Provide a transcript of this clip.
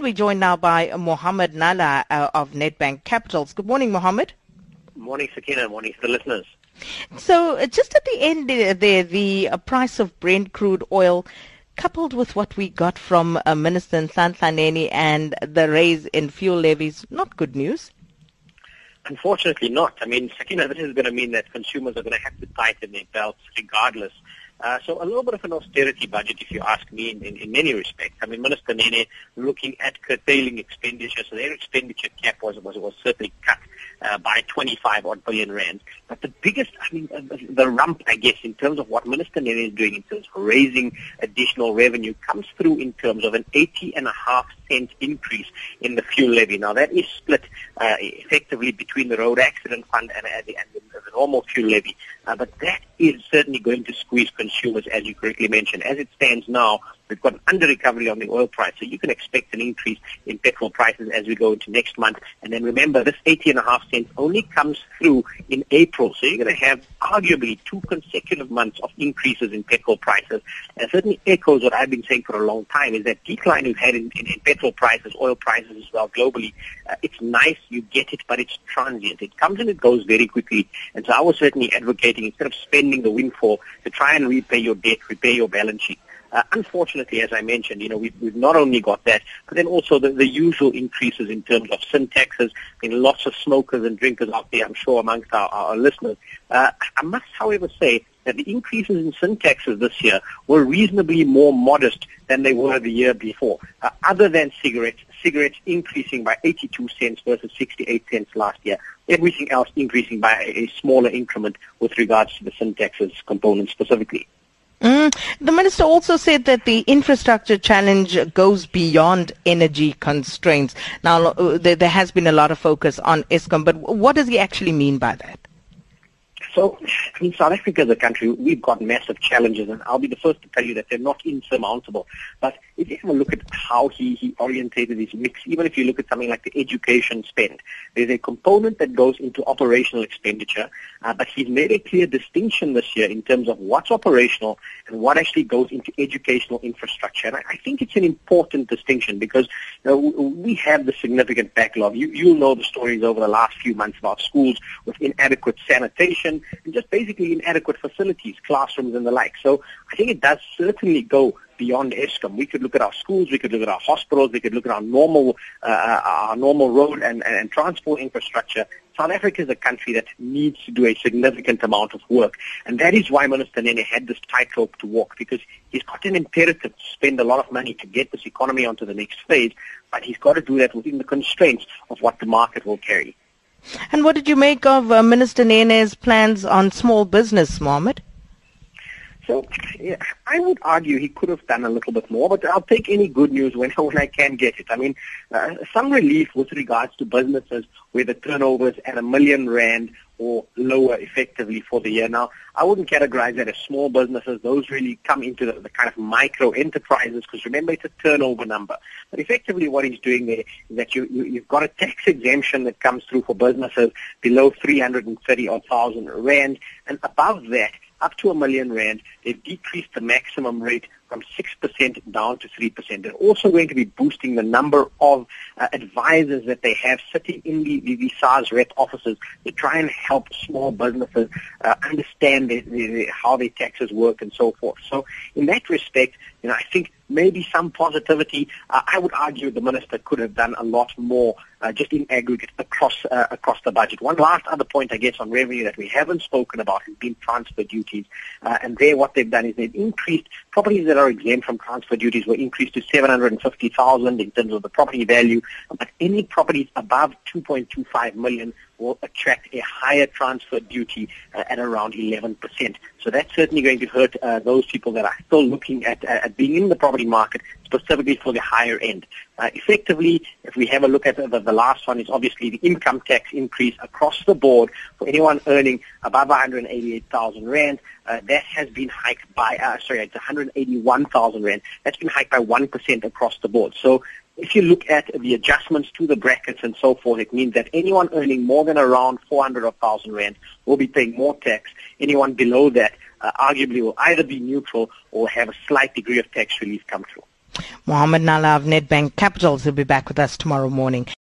And we're joined now by Mohammed Nalla uh, of Nedbank Capitals. Good morning, Mohammed. Morning, Sakina. Morning to the listeners. So, uh, just at the end there, the uh, price of Brent crude oil, coupled with what we got from uh, Minister Nhlanhla Nene and the raise in fuel levies, not good news. Unfortunately not. I mean, Sakina, this is going to mean that consumers are going to have to tighten their belts regardless. Uh, so a little bit of an austerity budget, if you ask me, in, in, in many respects. I mean, Minister Nene looking at curtailing expenditure, so their expenditure cap was, was, was certainly cut uh, by 25 odd billion rand. But the biggest, I mean, uh, the rump, I guess, in terms of what Minister Nene is doing in terms of raising additional revenue comes through in terms of an 80 and a half cent increase in the fuel levy. Now that is split uh, effectively between the road accident fund and, and, the, and the, the normal fuel levy. Uh, but that is certainly going to squeeze consumers, as you correctly mentioned. As it stands now, We've got an under recovery on the oil price, so you can expect an increase in petrol prices as we go into next month. And then remember, this 80 and a half cents only comes through in April, so you're going to have arguably two consecutive months of increases in petrol prices. And certainly echoes what I've been saying for a long time is that decline we've had in, in, in petrol prices, oil prices as well globally. Uh, it's nice, you get it, but it's transient. It comes and it goes very quickly. And so I was certainly advocating instead of spending the windfall to try and repay your debt, repay your balance sheet. Uh, unfortunately, as I mentioned, you know, we've, we've not only got that, but then also the, the usual increases in terms of sin taxes. I mean, lots of smokers and drinkers out there, I'm sure, amongst our, our listeners. Uh, I must, however, say that the increases in sin taxes this year were reasonably more modest than they were the year before, uh, other than cigarettes, cigarettes increasing by 82 cents versus 68 cents last year. Everything else increasing by a, a smaller increment with regards to the sin taxes component specifically. Mm. The minister also said that the infrastructure challenge goes beyond energy constraints. Now, uh, there, has been a lot of focus on Eskom, but what does he actually mean by that? So, I mean, South Africa as a country, we've got massive challenges, and I'll be the first to tell you that they're not insurmountable. But if you have a look at how he, he orientated his mix, even if you look at something like the education spend, there's a component that goes into operational expenditure, uh, but he's made a clear distinction this year in terms of what's operational and what actually goes into educational infrastructure. And I, I think it's an important distinction because you know, we have the significant backlog. You, you'll know the stories over the last few months about schools with inadequate sanitation, and just basically inadequate facilities, classrooms and the like. So I think it does certainly go beyond Eskom. We could look at our schools, we could look at our hospitals, we could look at our normal, uh, uh our normal road and, and transport infrastructure. South Africa is a country that needs to do a significant amount of work. And that is why Minister Nene had this tightrope to walk, because he's got an imperative to spend a lot of money to get this economy onto the next phase, but he's got to do that within the constraints of what the market will carry. And what did you make of uh, Minister Nene's plans on small business, Mohammed? So yeah, I would argue he could have done a little bit more, but I'll take any good news when, when I can get it. I mean, uh, some relief with regards to businesses where the turnover is at a million rand or lower effectively for the year. Now, I wouldn't categorize that as small businesses. Those really come into the, the kind of micro enterprises because remember it's a turnover number. But effectively what he's doing there is that you, you, you've got a tax exemption that comes through for businesses below 330 or 1,000 rand and above that up to a million rand, they've decreased the maximum rate from 6% down to 3%. They're also going to be boosting the number of uh, advisors that they have sitting in the, the, the SARS rep offices to try and help small businesses uh, understand the, the, how their taxes work and so forth. So in that respect, you know, I think maybe some positivity. Uh, I would argue the minister could have done a lot more uh, just in aggregate across uh, across the budget. One last other point, I guess, on revenue that we haven't spoken about has been transfer duties. Uh, and there what they've done is they've increased properties that are exempt from transfer duties were increased to 750,000 in terms of the property value, but any properties above 2.25 million will attract a higher transfer duty uh, at around 11%. So that's certainly going to hurt uh, those people that are still looking at, at being in the property market, specifically for the higher end. Uh, effectively, if we have a look at the, the last one, is obviously the income tax increase across the board for anyone earning above 188,000 rand. Uh, that has been hiked by, uh, sorry, it's 181,000 rand. That's been hiked by 1% across the board. So if you look at the adjustments to the brackets and so forth, it means that anyone earning more than around 400 or 1,000 rand will be paying more tax. Anyone below that uh, arguably will either be neutral or have a slight degree of tax relief come through. Mohammed Nalla of Nedbank Capitals will be back with us tomorrow morning.